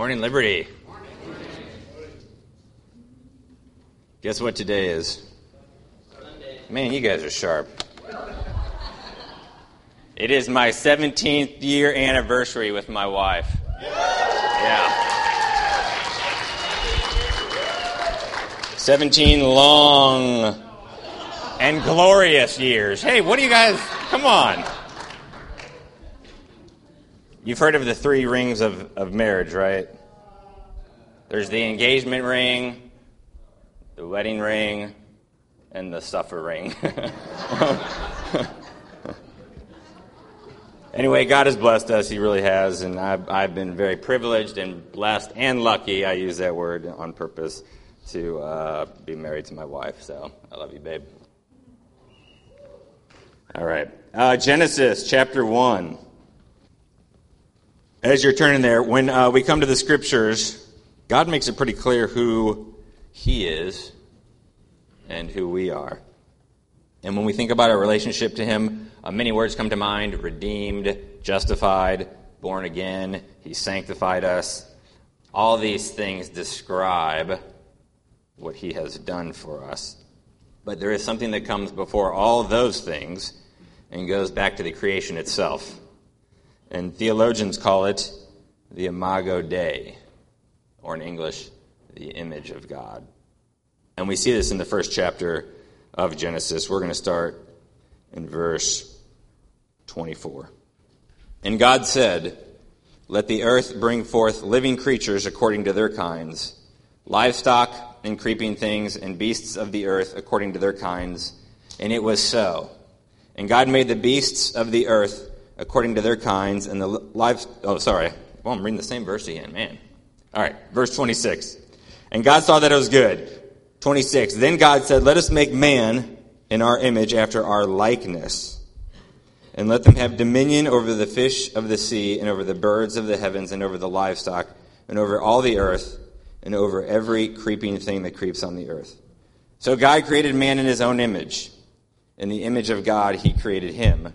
Morning, Liberty. Guess what today is? Sunday. Man, you guys are sharp. It is my 17th year anniversary with my wife. Yeah. 17 long and glorious years. Hey, what do you guys? Come on. You've heard of the three rings of, of marriage, right? There's the engagement ring, the wedding ring, and the suffer ring. anyway, God has blessed us. He really has. And I've, I've been very privileged and blessed and lucky. I use that word on purpose to uh, be married to my wife. So I love you, babe. All right. Uh, Genesis chapter 1. As you're turning there, when uh, we come to the scriptures, God makes it pretty clear who He is and who we are. And when we think about our relationship to Him, uh, many words come to mind redeemed, justified, born again, He sanctified us. All these things describe what He has done for us. But there is something that comes before all those things and goes back to the creation itself. And theologians call it the Imago Dei, or in English, the image of God. And we see this in the first chapter of Genesis. We're going to start in verse 24. And God said, Let the earth bring forth living creatures according to their kinds, livestock and creeping things, and beasts of the earth according to their kinds. And it was so. And God made the beasts of the earth according to their kinds, and the life. Oh, sorry. Well, I'm reading the same verse again, man. All right, verse 26. And God saw that it was good. 26. Then God said, Let us make man in our image after our likeness, and let them have dominion over the fish of the sea, and over the birds of the heavens, and over the livestock, and over all the earth, and over every creeping thing that creeps on the earth. So God created man in his own image. In the image of God, he created him.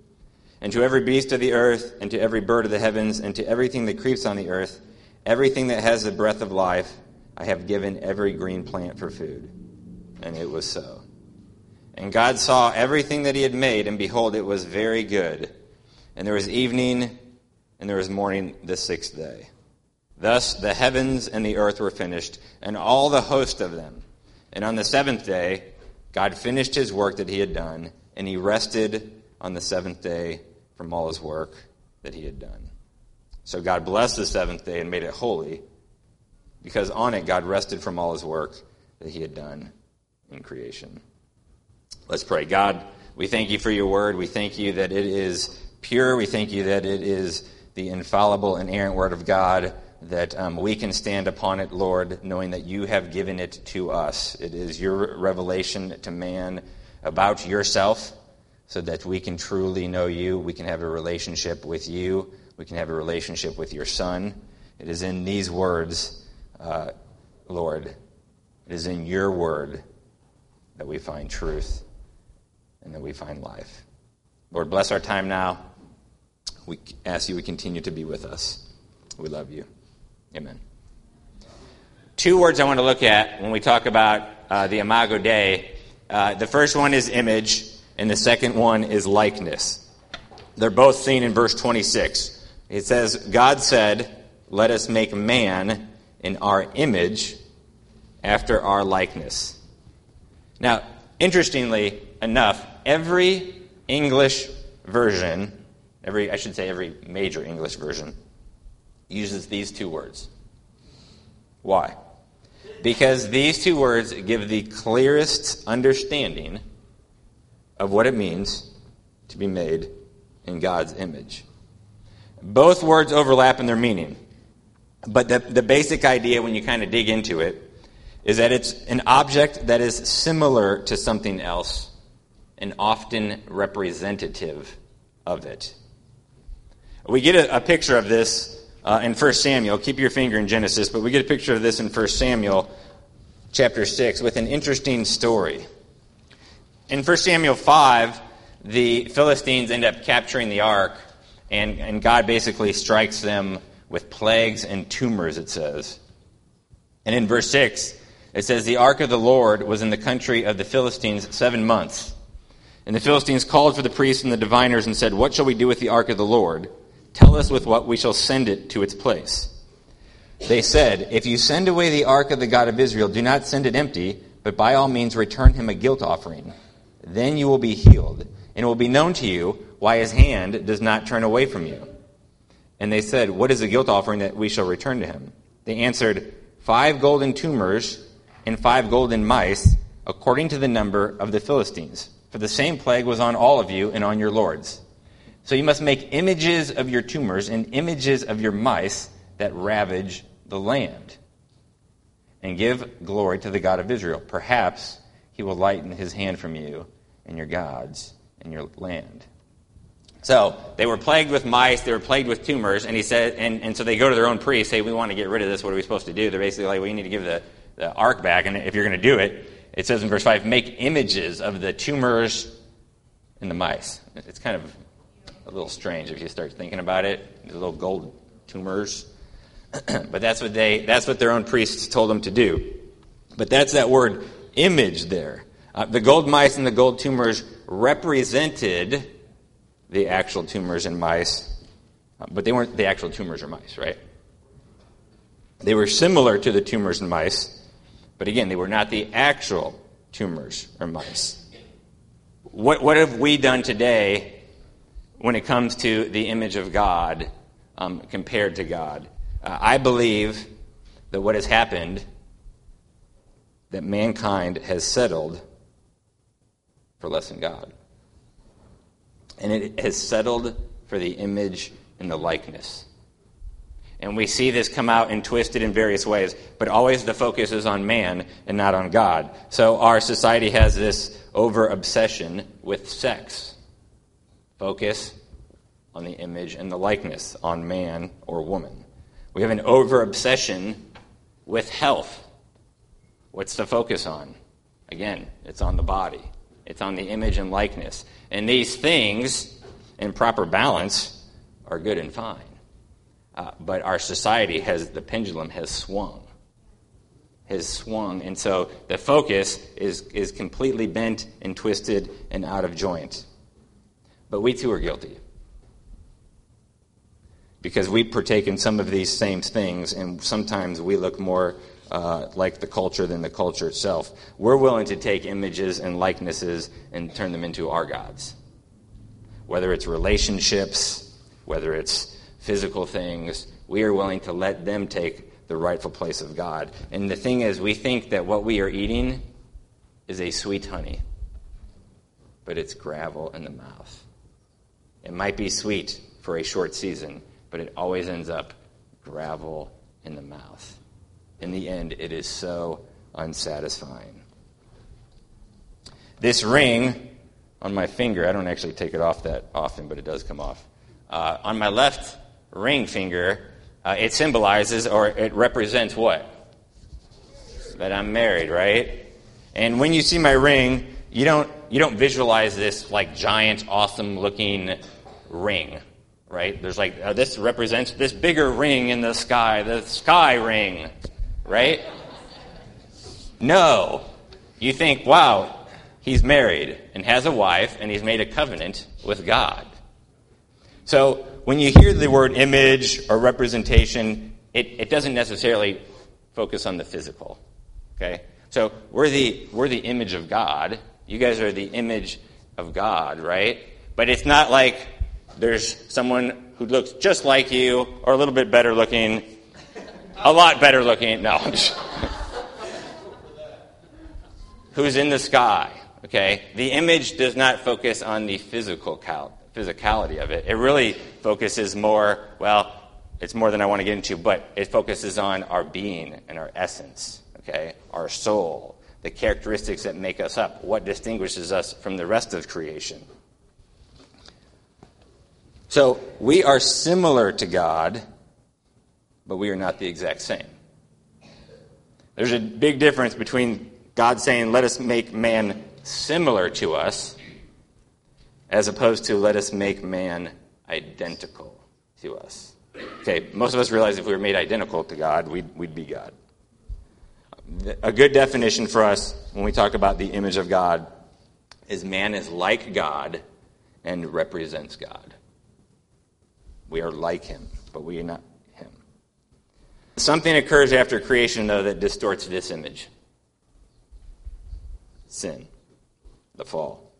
and to every beast of the earth, and to every bird of the heavens, and to everything that creeps on the earth, everything that has the breath of life, I have given every green plant for food. And it was so. And God saw everything that he had made, and behold, it was very good. And there was evening, and there was morning the sixth day. Thus the heavens and the earth were finished, and all the host of them. And on the seventh day, God finished his work that he had done, and he rested on the seventh day from all his work that he had done. So God blessed the seventh day and made it holy because on it God rested from all his work that he had done in creation. Let's pray. God, we thank you for your word. We thank you that it is pure. We thank you that it is the infallible, inerrant word of God, that um, we can stand upon it, Lord, knowing that you have given it to us. It is your revelation to man about yourself so that we can truly know you. We can have a relationship with you. We can have a relationship with your Son. It is in these words, uh, Lord, it is in your word that we find truth and that we find life. Lord, bless our time now. We ask you to continue to be with us. We love you. Amen. Two words I want to look at when we talk about uh, the Imago Dei. Uh, the first one is image and the second one is likeness. They're both seen in verse 26. It says, God said, Let us make man in our image after our likeness. Now, interestingly enough, every English version, every I should say every major English version, uses these two words. Why? Because these two words give the clearest understanding of what it means to be made in God's image. Both words overlap in their meaning, but the, the basic idea when you kind of dig into it is that it's an object that is similar to something else and often representative of it. We get a, a picture of this uh, in 1 Samuel. Keep your finger in Genesis, but we get a picture of this in 1 Samuel chapter 6 with an interesting story. In 1 Samuel 5, the Philistines end up capturing the ark, and, and God basically strikes them with plagues and tumors, it says. And in verse 6, it says, The ark of the Lord was in the country of the Philistines seven months. And the Philistines called for the priests and the diviners and said, What shall we do with the ark of the Lord? Tell us with what we shall send it to its place. They said, If you send away the ark of the God of Israel, do not send it empty, but by all means return him a guilt offering. Then you will be healed, and it will be known to you why his hand does not turn away from you. And they said, What is the guilt offering that we shall return to him? They answered, Five golden tumors and five golden mice, according to the number of the Philistines. For the same plague was on all of you and on your lords. So you must make images of your tumors and images of your mice that ravage the land. And give glory to the God of Israel. Perhaps he will lighten his hand from you and your gods and your land. So they were plagued with mice, they were plagued with tumors, and he said, and, and so they go to their own priest, say, We want to get rid of this, what are we supposed to do? They're basically like, We need to give the, the ark back, and if you're going to do it, it says in verse 5, make images of the tumors and the mice. It's kind of a little strange if you start thinking about it. The little gold tumors. but that's what they that's what their own priests told them to do. But that's that word image there. Uh, the gold mice and the gold tumors represented the actual tumors and mice, uh, but they weren't the actual tumors or mice, right? They were similar to the tumors and mice, but again, they were not the actual tumors or mice. What, what have we done today when it comes to the image of God um, compared to God? Uh, I believe that what has happened, that mankind has settled for less than God. And it has settled for the image and the likeness. And we see this come out and twisted in various ways, but always the focus is on man and not on God. So our society has this over obsession with sex. Focus on the image and the likeness, on man or woman. We have an over obsession with health. What's the focus on? Again, it's on the body, it's on the image and likeness. And these things, in proper balance, are good and fine. Uh, but our society has, the pendulum has swung. Has swung. And so the focus is, is completely bent and twisted and out of joint. But we too are guilty. Because we partake in some of these same things, and sometimes we look more uh, like the culture than the culture itself. We're willing to take images and likenesses and turn them into our gods. Whether it's relationships, whether it's physical things, we are willing to let them take the rightful place of God. And the thing is, we think that what we are eating is a sweet honey, but it's gravel in the mouth. It might be sweet for a short season, but it always ends up gravel in the mouth. In the end, it is so unsatisfying. This ring on my finger, I don't actually take it off that often, but it does come off. Uh, on my left ring finger, uh, it symbolizes or it represents what? That I'm married, right? And when you see my ring, you don't you don't visualize this like giant, awesome looking ring, right? There's like uh, this represents this bigger ring in the sky, the sky ring, right? No, you think, wow, he's married and has a wife and he's made a covenant with God. So when you hear the word image or representation, it, it doesn't necessarily focus on the physical. Okay? So we're the, we're the image of God. You guys are the image of God, right? But it's not like there's someone who looks just like you or a little bit better looking, a lot better looking. No. who's in the sky, okay? The image does not focus on the physical count physicality of it. It really focuses more, well, it's more than I want to get into, but it focuses on our being and our essence, okay? Our soul, the characteristics that make us up, what distinguishes us from the rest of creation. So we are similar to God, but we are not the exact same. There's a big difference between God saying, let us make man similar to us, as opposed to let us make man identical to us. Okay, most of us realize if we were made identical to God, we'd, we'd be God. A good definition for us when we talk about the image of God is man is like God and represents God. We are like him, but we are not. Something occurs after creation, though, that distorts this image sin, the fall.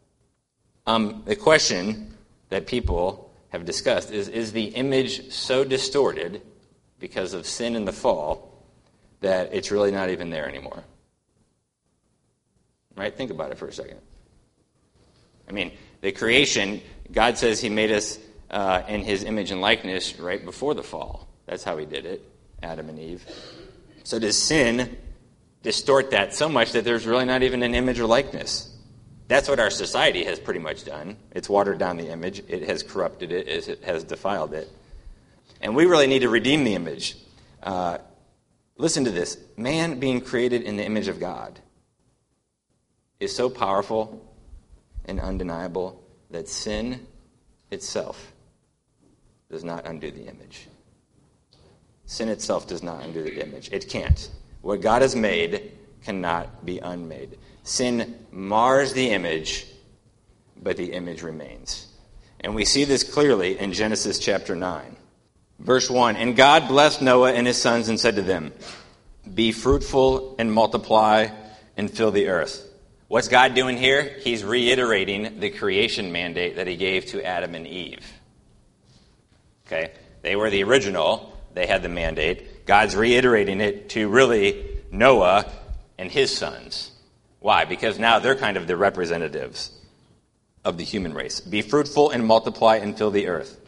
Um, the question that people have discussed is Is the image so distorted because of sin and the fall that it's really not even there anymore? Right? Think about it for a second. I mean, the creation, God says He made us uh, in His image and likeness right before the fall. That's how He did it, Adam and Eve. So does sin distort that so much that there's really not even an image or likeness? That's what our society has pretty much done. It's watered down the image, it has corrupted it, it has defiled it. And we really need to redeem the image. Uh, listen to this man being created in the image of God is so powerful and undeniable that sin itself does not undo the image. Sin itself does not undo the image. It can't. What God has made cannot be unmade. Sin mars the image, but the image remains. And we see this clearly in Genesis chapter 9. Verse 1 And God blessed Noah and his sons and said to them, Be fruitful and multiply and fill the earth. What's God doing here? He's reiterating the creation mandate that he gave to Adam and Eve. Okay? They were the original, they had the mandate. God's reiterating it to really Noah and his sons. Why? Because now they're kind of the representatives of the human race. Be fruitful and multiply and fill the earth.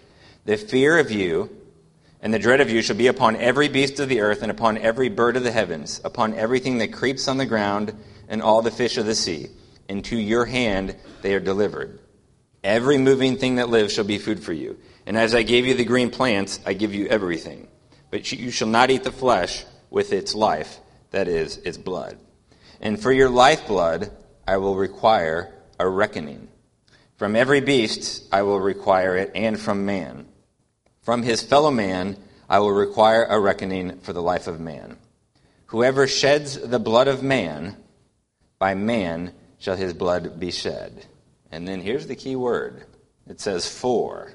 The fear of you and the dread of you shall be upon every beast of the earth and upon every bird of the heavens, upon everything that creeps on the ground and all the fish of the sea. Into your hand they are delivered. Every moving thing that lives shall be food for you. And as I gave you the green plants, I give you everything. But you shall not eat the flesh with its life, that is, its blood. And for your lifeblood I will require a reckoning. From every beast I will require it, and from man. From his fellow man I will require a reckoning for the life of man. Whoever sheds the blood of man, by man shall his blood be shed. And then here's the key word it says for,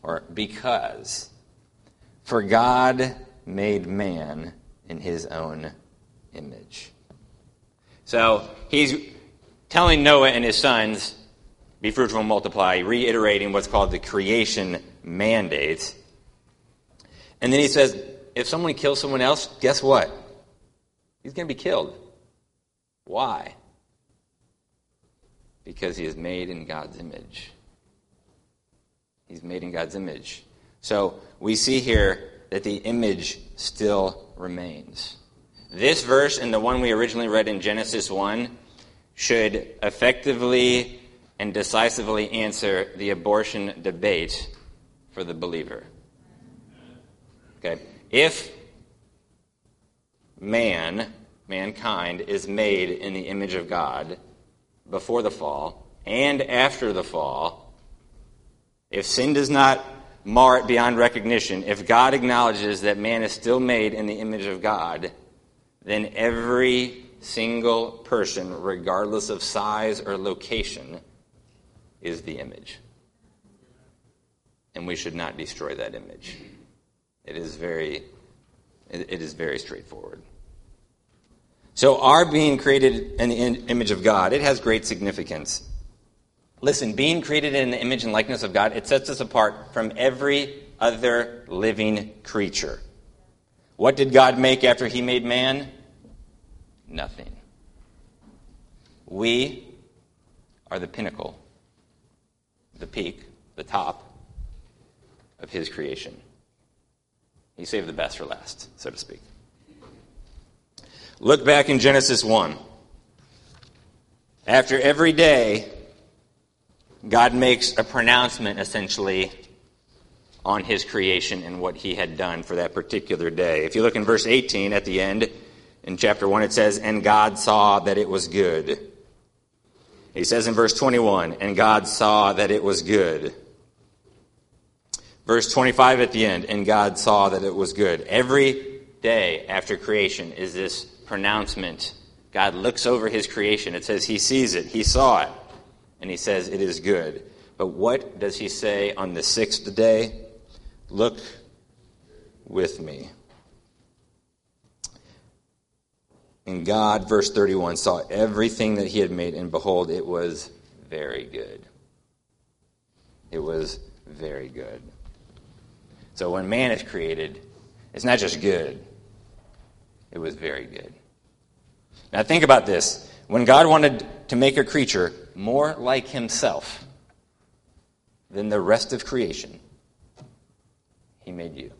or because. For God made man in his own image. So he's telling Noah and his sons, be fruitful and multiply, reiterating what's called the creation mandate. And then he says, if someone kills someone else, guess what? He's going to be killed. Why? Because he is made in God's image. He's made in God's image. So we see here that the image still remains. This verse and the one we originally read in Genesis 1 should effectively and decisively answer the abortion debate for the believer. Okay? If man, mankind, is made in the image of God before the fall and after the fall, if sin does not mar it beyond recognition, if God acknowledges that man is still made in the image of God, then every single person, regardless of size or location, is the image. And we should not destroy that image. It is very, it is very straightforward. So, our being created in the image of God, it has great significance. Listen, being created in the image and likeness of God, it sets us apart from every other living creature. What did God make after He made man? nothing. We are the pinnacle, the peak, the top of his creation. He saved the best for last, so to speak. Look back in Genesis 1. After every day, God makes a pronouncement essentially on his creation and what he had done for that particular day. If you look in verse 18 at the end, in chapter 1, it says, And God saw that it was good. He says in verse 21, And God saw that it was good. Verse 25 at the end, And God saw that it was good. Every day after creation is this pronouncement. God looks over his creation. It says he sees it, he saw it, and he says it is good. But what does he say on the sixth day? Look with me. And God, verse 31, saw everything that he had made, and behold, it was very good. It was very good. So when man is created, it's not just good, it was very good. Now think about this. When God wanted to make a creature more like himself than the rest of creation, he made you.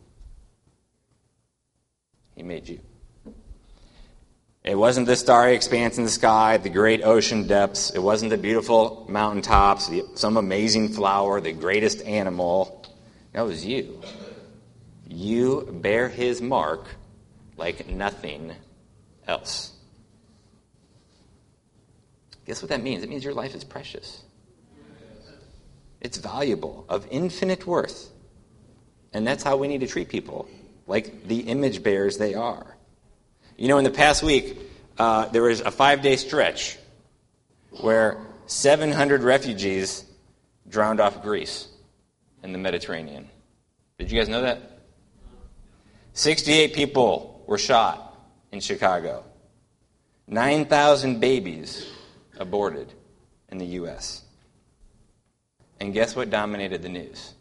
He made you. It wasn't the starry expanse in the sky, the great ocean depths. It wasn't the beautiful mountaintops, the, some amazing flower, the greatest animal. That was you. You bear his mark like nothing else. Guess what that means? It means your life is precious. It's valuable, of infinite worth. And that's how we need to treat people, like the image bearers they are. You know, in the past week, uh, there was a five day stretch where 700 refugees drowned off Greece in the Mediterranean. Did you guys know that? 68 people were shot in Chicago. 9,000 babies aborted in the U.S. And guess what dominated the news?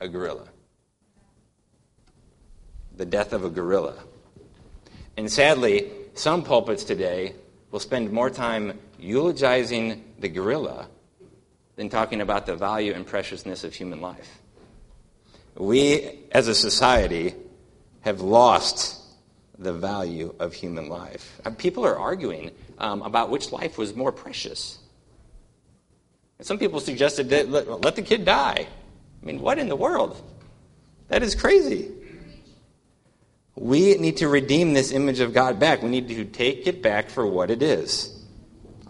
A gorilla. The death of a gorilla. And sadly, some pulpits today will spend more time eulogizing the gorilla than talking about the value and preciousness of human life. We, as a society, have lost the value of human life. Uh, people are arguing um, about which life was more precious. Some people suggested that let, let the kid die. I mean, what in the world? That is crazy. We need to redeem this image of God back. We need to take it back for what it is.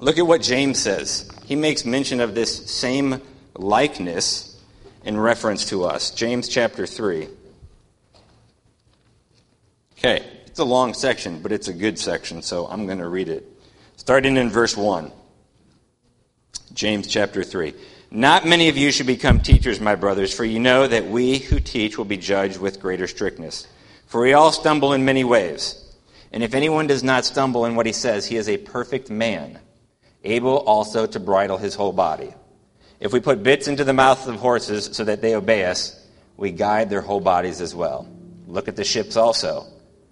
Look at what James says. He makes mention of this same likeness in reference to us. James chapter 3. Okay, it's a long section, but it's a good section, so I'm going to read it. Starting in verse 1. James chapter 3. Not many of you should become teachers, my brothers, for you know that we who teach will be judged with greater strictness. For we all stumble in many ways. And if anyone does not stumble in what he says, he is a perfect man, able also to bridle his whole body. If we put bits into the mouths of horses so that they obey us, we guide their whole bodies as well. Look at the ships also.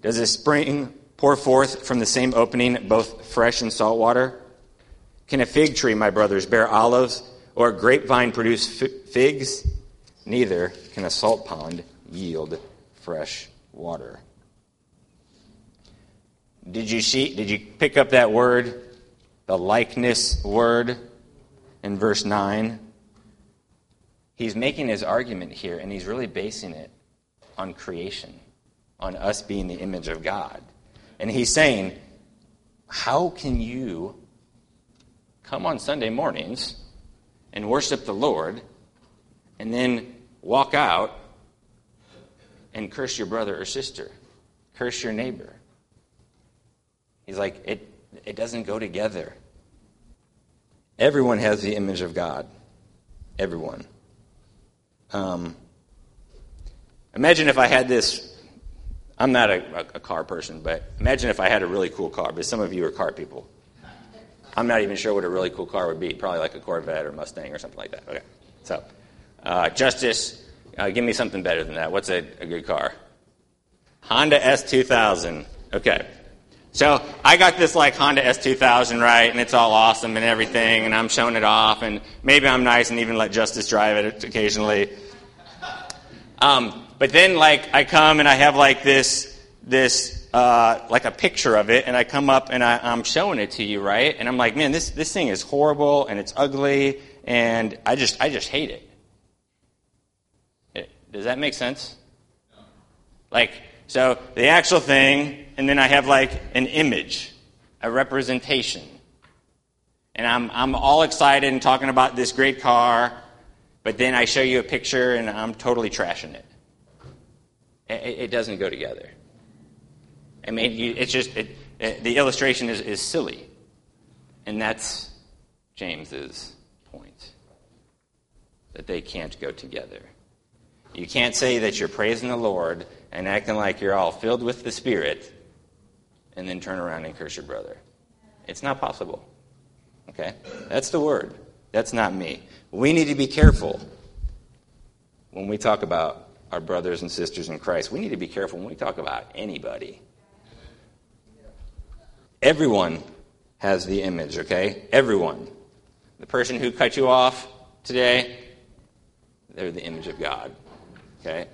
Does a spring pour forth from the same opening both fresh and salt water? Can a fig tree, my brothers, bear olives, or a grapevine produce figs? Neither can a salt pond yield fresh water. Did you see did you pick up that word? The likeness word in verse 9. He's making his argument here and he's really basing it on creation, on us being the image of God. And he's saying how can you come on Sunday mornings and worship the Lord and then walk out and curse your brother or sister, curse your neighbor? He's like, it, it doesn't go together. Everyone has the image of God. Everyone. Um, imagine if I had this. I'm not a, a, car person, but imagine if I had a really cool car. But some of you are car people. I'm not even sure what a really cool car would be. Probably like a Corvette or Mustang or something like that. Okay. So, uh, Justice, uh, give me something better than that. What's a, a good car? Honda S2000. Okay. So I got this like Honda S2000, right, and it's all awesome and everything, and I'm showing it off, and maybe I'm nice and even let Justice drive it occasionally. Um, but then like I come and I have like this this uh, like a picture of it, and I come up and I, I'm showing it to you, right? And I'm like, man, this this thing is horrible and it's ugly, and I just I just hate it. it does that make sense? Like so the actual thing, and then I have like an image, a representation. And I'm, I'm all excited and talking about this great car, but then I show you a picture and I'm totally trashing it. It, it doesn't go together. I mean, you, it's just, it, it, the illustration is, is silly. And that's James's point that they can't go together. You can't say that you're praising the Lord and acting like you're all filled with the Spirit and then turn around and curse your brother. It's not possible. Okay? That's the word. That's not me. We need to be careful when we talk about our brothers and sisters in Christ. We need to be careful when we talk about anybody. Everyone has the image, okay? Everyone. The person who cut you off today, they're the image of God. Okay?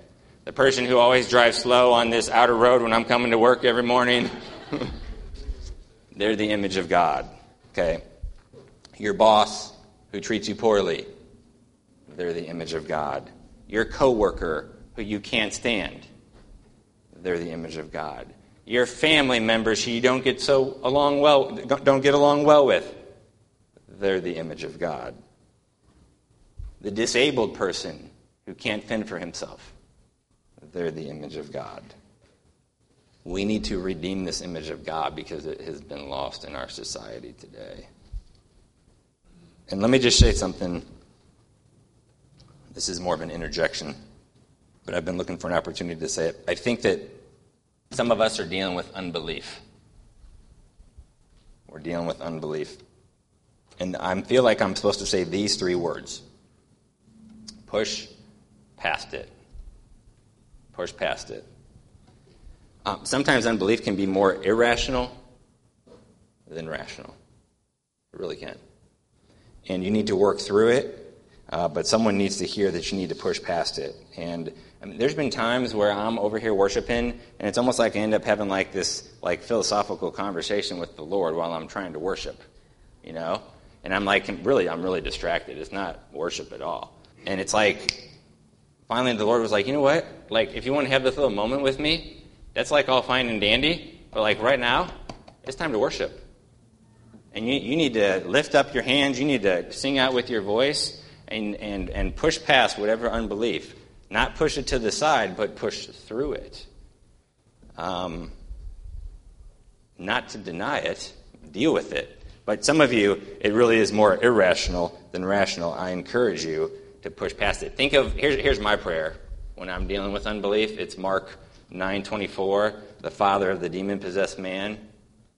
The person who always drives slow on this outer road when I'm coming to work every morning, they're the image of God. Okay? Your boss who treats you poorly, they're the image of God. Your coworker who you can't stand, they're the image of God. Your family members who you don't get so along well don't get along well with, they're the image of God. The disabled person who can't fend for himself. They're the image of God. We need to redeem this image of God because it has been lost in our society today. And let me just say something. This is more of an interjection, but I've been looking for an opportunity to say it. I think that some of us are dealing with unbelief. We're dealing with unbelief. And I feel like I'm supposed to say these three words push past it. Push past it. Um, sometimes unbelief can be more irrational than rational. It really can. And you need to work through it, uh, but someone needs to hear that you need to push past it. And I mean, there's been times where I'm over here worshiping, and it's almost like I end up having like this like philosophical conversation with the Lord while I'm trying to worship, you know. And I'm like, really, I'm really distracted. It's not worship at all. And it's like finally the Lord was like, you know what? Like, if you want to have this little moment with me, that's like all fine and dandy. But like right now, it's time to worship. And you, you need to lift up your hands. You need to sing out with your voice and, and, and push past whatever unbelief. Not push it to the side, but push through it. Um, not to deny it, deal with it. But some of you, it really is more irrational than rational. I encourage you to push past it. Think of here's, here's my prayer when I'm dealing with unbelief. It's Mark 9:24, the father of the demon-possessed man.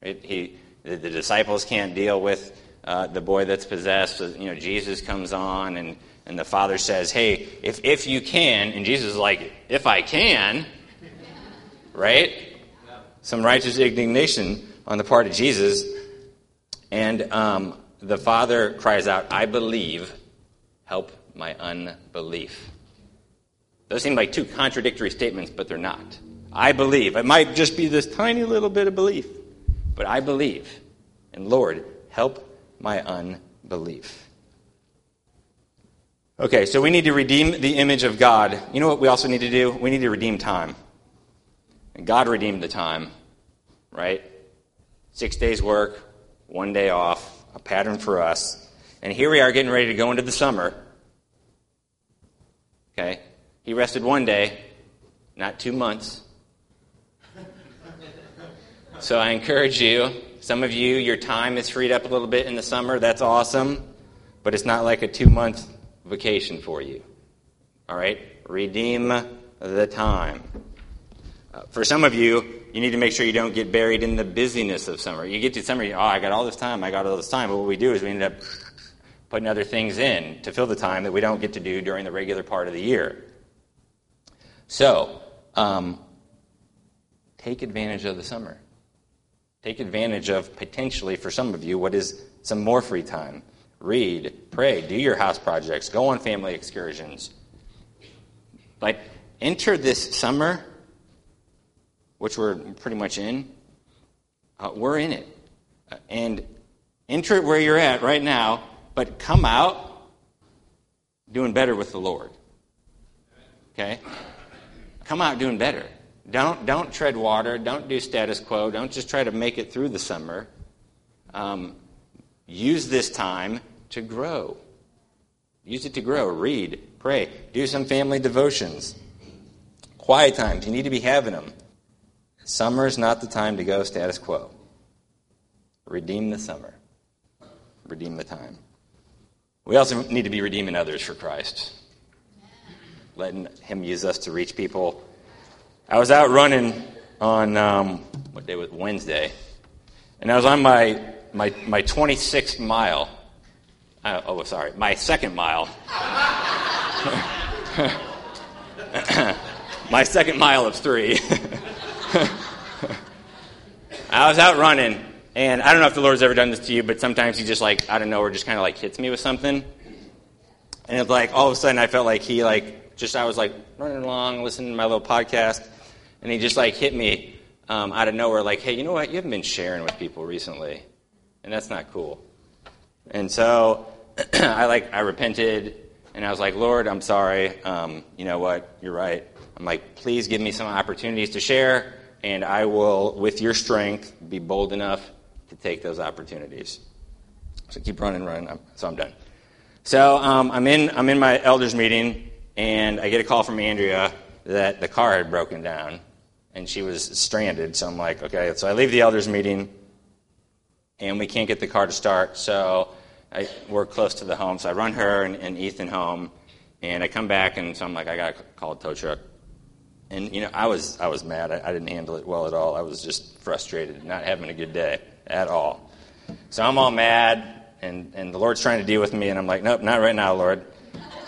Right? He, the, the, disciples can't deal with uh, the boy that's possessed. You know, Jesus comes on and, and the father says, "Hey, if if you can," and Jesus is like, "If I can," right? Some righteous indignation on the part of Jesus, and um, the father cries out, "I believe. Help my unbelief. Those seem like two contradictory statements, but they're not. I believe. It might just be this tiny little bit of belief, but I believe. And Lord, help my unbelief. Okay, so we need to redeem the image of God. You know what we also need to do? We need to redeem time. And God redeemed the time, right? Six days work, one day off, a pattern for us. And here we are getting ready to go into the summer. Okay? He rested one day, not two months. So I encourage you, some of you, your time is freed up a little bit in the summer. That's awesome. But it's not like a two month vacation for you. All right? Redeem the time. Uh, for some of you, you need to make sure you don't get buried in the busyness of summer. You get to summer, you, oh, I got all this time, I got all this time. But what we do is we end up putting other things in to fill the time that we don't get to do during the regular part of the year. So, um, take advantage of the summer. Take advantage of potentially, for some of you, what is some more free time. Read, pray, do your house projects, go on family excursions. But enter this summer, which we're pretty much in. Uh, we're in it. Uh, and enter it where you're at right now, but come out doing better with the Lord. Okay? Come out doing better. Don't, don't tread water. Don't do status quo. Don't just try to make it through the summer. Um, use this time to grow. Use it to grow. Read, pray, do some family devotions. Quiet times. You need to be having them. Summer is not the time to go status quo. Redeem the summer. Redeem the time. We also need to be redeeming others for Christ, letting Him use us to reach people I was out running on um, what day was Wednesday, and I was on my my my 26th mile. Uh, oh, sorry, my second mile. my second mile of three. I was out running, and I don't know if the Lord's ever done this to you, but sometimes He just like I don't know, or just kind of like hits me with something, and it's like all of a sudden I felt like He like just I was like running along, listening to my little podcast, and he just like hit me um, out of nowhere, like, hey, you know what? You haven't been sharing with people recently, and that's not cool. And so I like I repented, and I was like, Lord, I'm sorry. Um, you know what? You're right. I'm like, please give me some opportunities to share, and I will, with your strength, be bold enough to take those opportunities. So keep running, running. I'm, so I'm done. So um, I'm in I'm in my elders meeting, and I get a call from Andrea that the car had broken down and she was stranded. So I'm like, okay. So I leave the elders meeting, and we can't get the car to start. So I, we're close to the home. So I run her and, and Ethan home, and I come back, and so I'm like, I got to call a tow truck. And you know, I was I was mad. I, I didn't handle it well at all. I was just frustrated, not having a good day at all. So I'm all mad, and and the Lord's trying to deal with me, and I'm like, nope, not right now, Lord.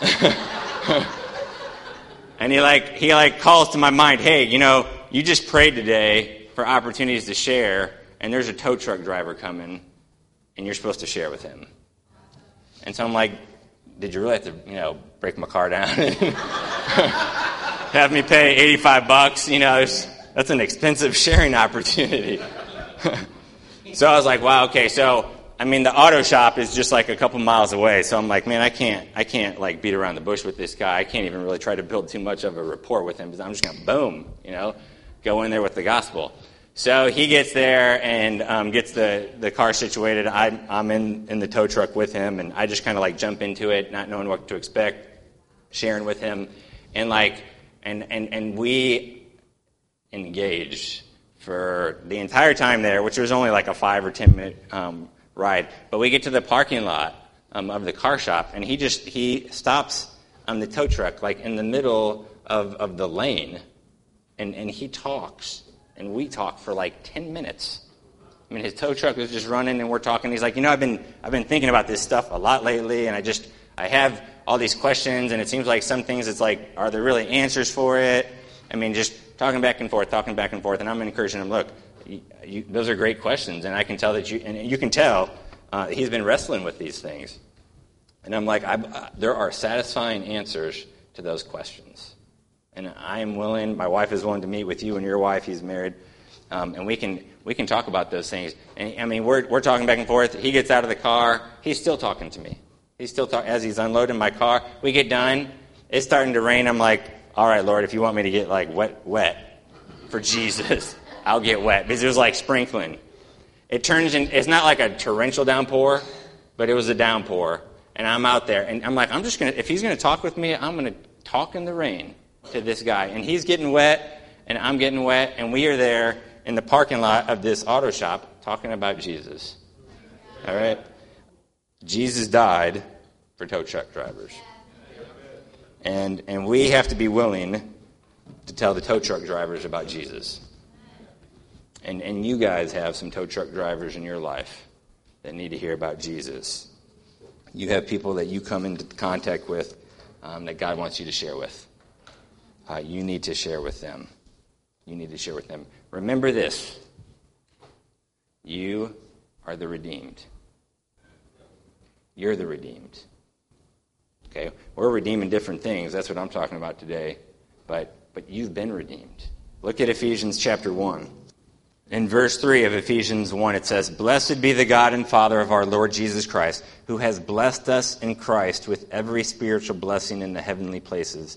and he like he like calls to my mind, hey, you know, you just prayed today for opportunities to share, and there's a tow truck driver coming, and you're supposed to share with him. And so I'm like, did you really have to, you know, break my car down and have me pay 85 bucks? You know, that's an expensive sharing opportunity. so I was like, wow, okay, so I mean, the auto shop is just like a couple miles away, so I'm like, man, I can't, I can't like beat around the bush with this guy. I can't even really try to build too much of a rapport with him because I'm just gonna boom, you know go in there with the gospel. So he gets there and um, gets the, the car situated. I'm, I'm in, in the tow truck with him, and I just kind of like jump into it, not knowing what to expect, sharing with him, and like, and and and we engaged for the entire time there, which was only like a five or ten minute um, ride. But we get to the parking lot um, of the car shop, and he just he stops on the tow truck like in the middle of, of the lane and, and he talks, and we talk for like 10 minutes. I mean, his tow truck was just running, and we're talking. He's like, you know, I've been, I've been thinking about this stuff a lot lately, and I just, I have all these questions, and it seems like some things, it's like, are there really answers for it? I mean, just talking back and forth, talking back and forth, and I'm encouraging him, look, you, you, those are great questions, and I can tell that you, and you can tell uh, he's been wrestling with these things. And I'm like, uh, there are satisfying answers to those questions and I am willing, my wife is willing to meet with you and your wife, he's married, um, and we can, we can talk about those things. And I mean, we're, we're talking back and forth. He gets out of the car, he's still talking to me. He's still talking, as he's unloading my car. We get done, it's starting to rain. I'm like, all right, Lord, if you want me to get like wet, wet for Jesus, I'll get wet because it was like sprinkling. it turns in, it's not like a torrential downpour, but it was a downpour. And I'm out there, and I'm like, I'm just going to, if he's going to talk with me, I'm going to talk in the rain to this guy. And he's getting wet, and I'm getting wet, and we are there in the parking lot of this auto shop talking about Jesus. All right? Jesus died for tow truck drivers. And, and we have to be willing to tell the tow truck drivers about Jesus. And, and you guys have some tow truck drivers in your life that need to hear about Jesus. You have people that you come into contact with um, that God wants you to share with. Uh, you need to share with them. You need to share with them. Remember this you are the redeemed. You're the redeemed. Okay? We're redeeming different things. That's what I'm talking about today. But, but you've been redeemed. Look at Ephesians chapter 1. In verse 3 of Ephesians 1, it says, Blessed be the God and Father of our Lord Jesus Christ, who has blessed us in Christ with every spiritual blessing in the heavenly places,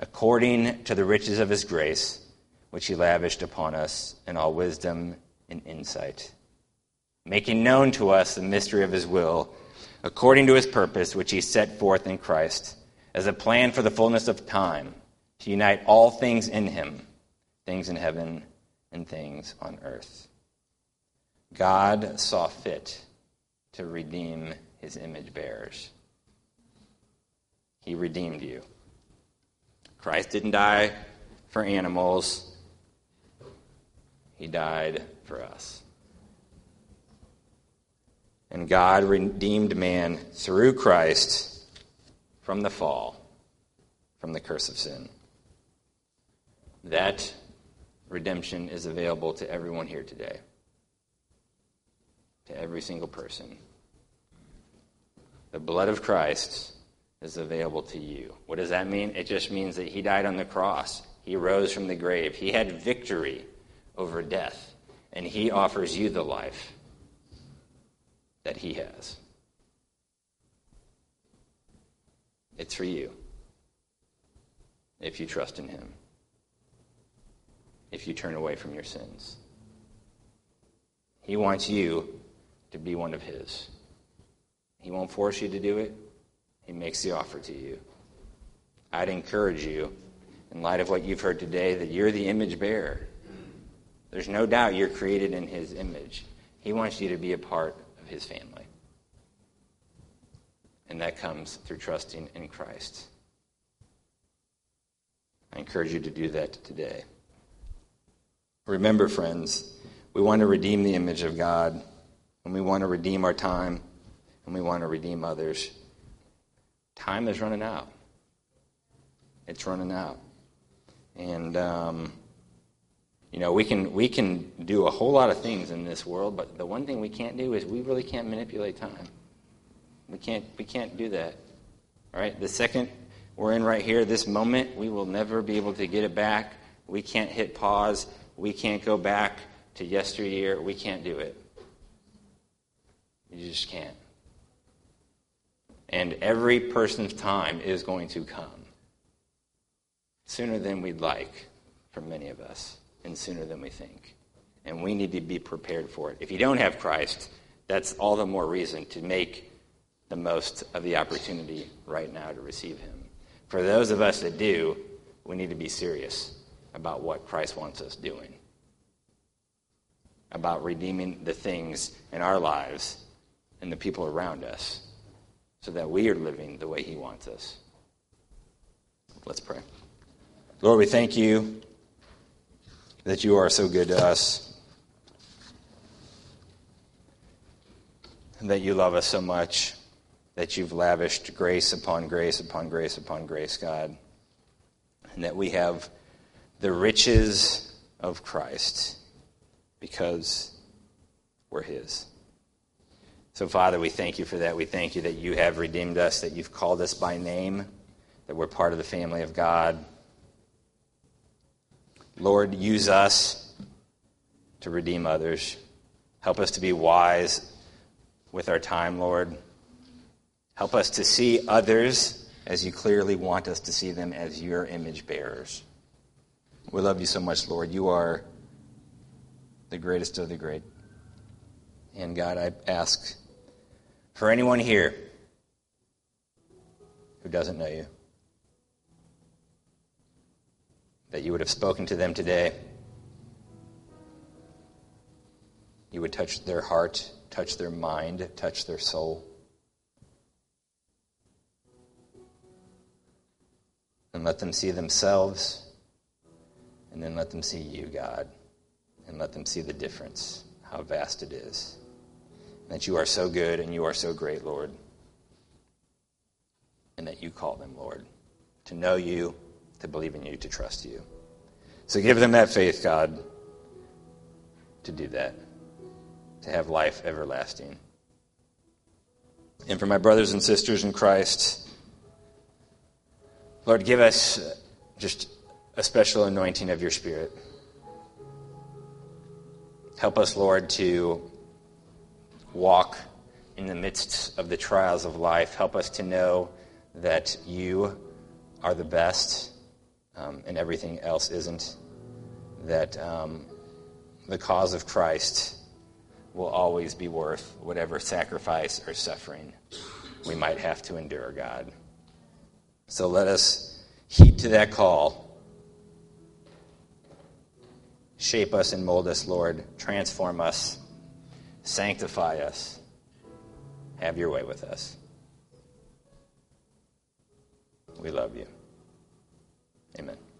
according to the riches of his grace, which he lavished upon us in all wisdom and insight, making known to us the mystery of his will, according to his purpose, which he set forth in Christ, as a plan for the fullness of time, to unite all things in him, things in heaven and things on earth. God saw fit to redeem his image bearers. He redeemed you. Christ didn't die for animals, he died for us. And God redeemed man through Christ from the fall, from the curse of sin. That redemption is available to everyone here today to every single person. The blood of Christ is available to you. What does that mean? It just means that he died on the cross. He rose from the grave. He had victory over death. And he offers you the life that he has. It's for you if you trust in him, if you turn away from your sins. He wants you to be one of His. He won't force you to do it, He makes the offer to you. I'd encourage you, in light of what you've heard today, that you're the image bearer. There's no doubt you're created in His image. He wants you to be a part of His family. And that comes through trusting in Christ. I encourage you to do that today. Remember, friends, we want to redeem the image of God and we want to redeem our time, and we want to redeem others. Time is running out. It's running out. And, um, you know, we can, we can do a whole lot of things in this world, but the one thing we can't do is we really can't manipulate time. We can't, we can't do that. All right? The second we're in right here, this moment, we will never be able to get it back. We can't hit pause. We can't go back to yesteryear. We can't do it. You just can't. And every person's time is going to come sooner than we'd like for many of us, and sooner than we think. And we need to be prepared for it. If you don't have Christ, that's all the more reason to make the most of the opportunity right now to receive Him. For those of us that do, we need to be serious about what Christ wants us doing, about redeeming the things in our lives and the people around us so that we are living the way He wants us. Let's pray. Lord, we thank you that you are so good to us, and that you love us so much, that you've lavished grace upon grace upon grace upon grace, God, and that we have the riches of Christ because we're His. So, Father, we thank you for that. We thank you that you have redeemed us, that you've called us by name, that we're part of the family of God. Lord, use us to redeem others. Help us to be wise with our time, Lord. Help us to see others as you clearly want us to see them as your image bearers. We love you so much, Lord. You are the greatest of the great. And God, I ask for anyone here who doesn't know you, that you would have spoken to them today. You would touch their heart, touch their mind, touch their soul. And let them see themselves, and then let them see you, God, and let them see the difference, how vast it is. That you are so good and you are so great, Lord. And that you call them, Lord, to know you, to believe in you, to trust you. So give them that faith, God, to do that, to have life everlasting. And for my brothers and sisters in Christ, Lord, give us just a special anointing of your Spirit. Help us, Lord, to walk in the midst of the trials of life. Help us to know that you are the best um, and everything else isn't. That um, the cause of Christ will always be worth whatever sacrifice or suffering we might have to endure, God. So let us heed to that call. Shape us and mold us, Lord. Transform us. Sanctify us. Have your way with us. We love you. Amen.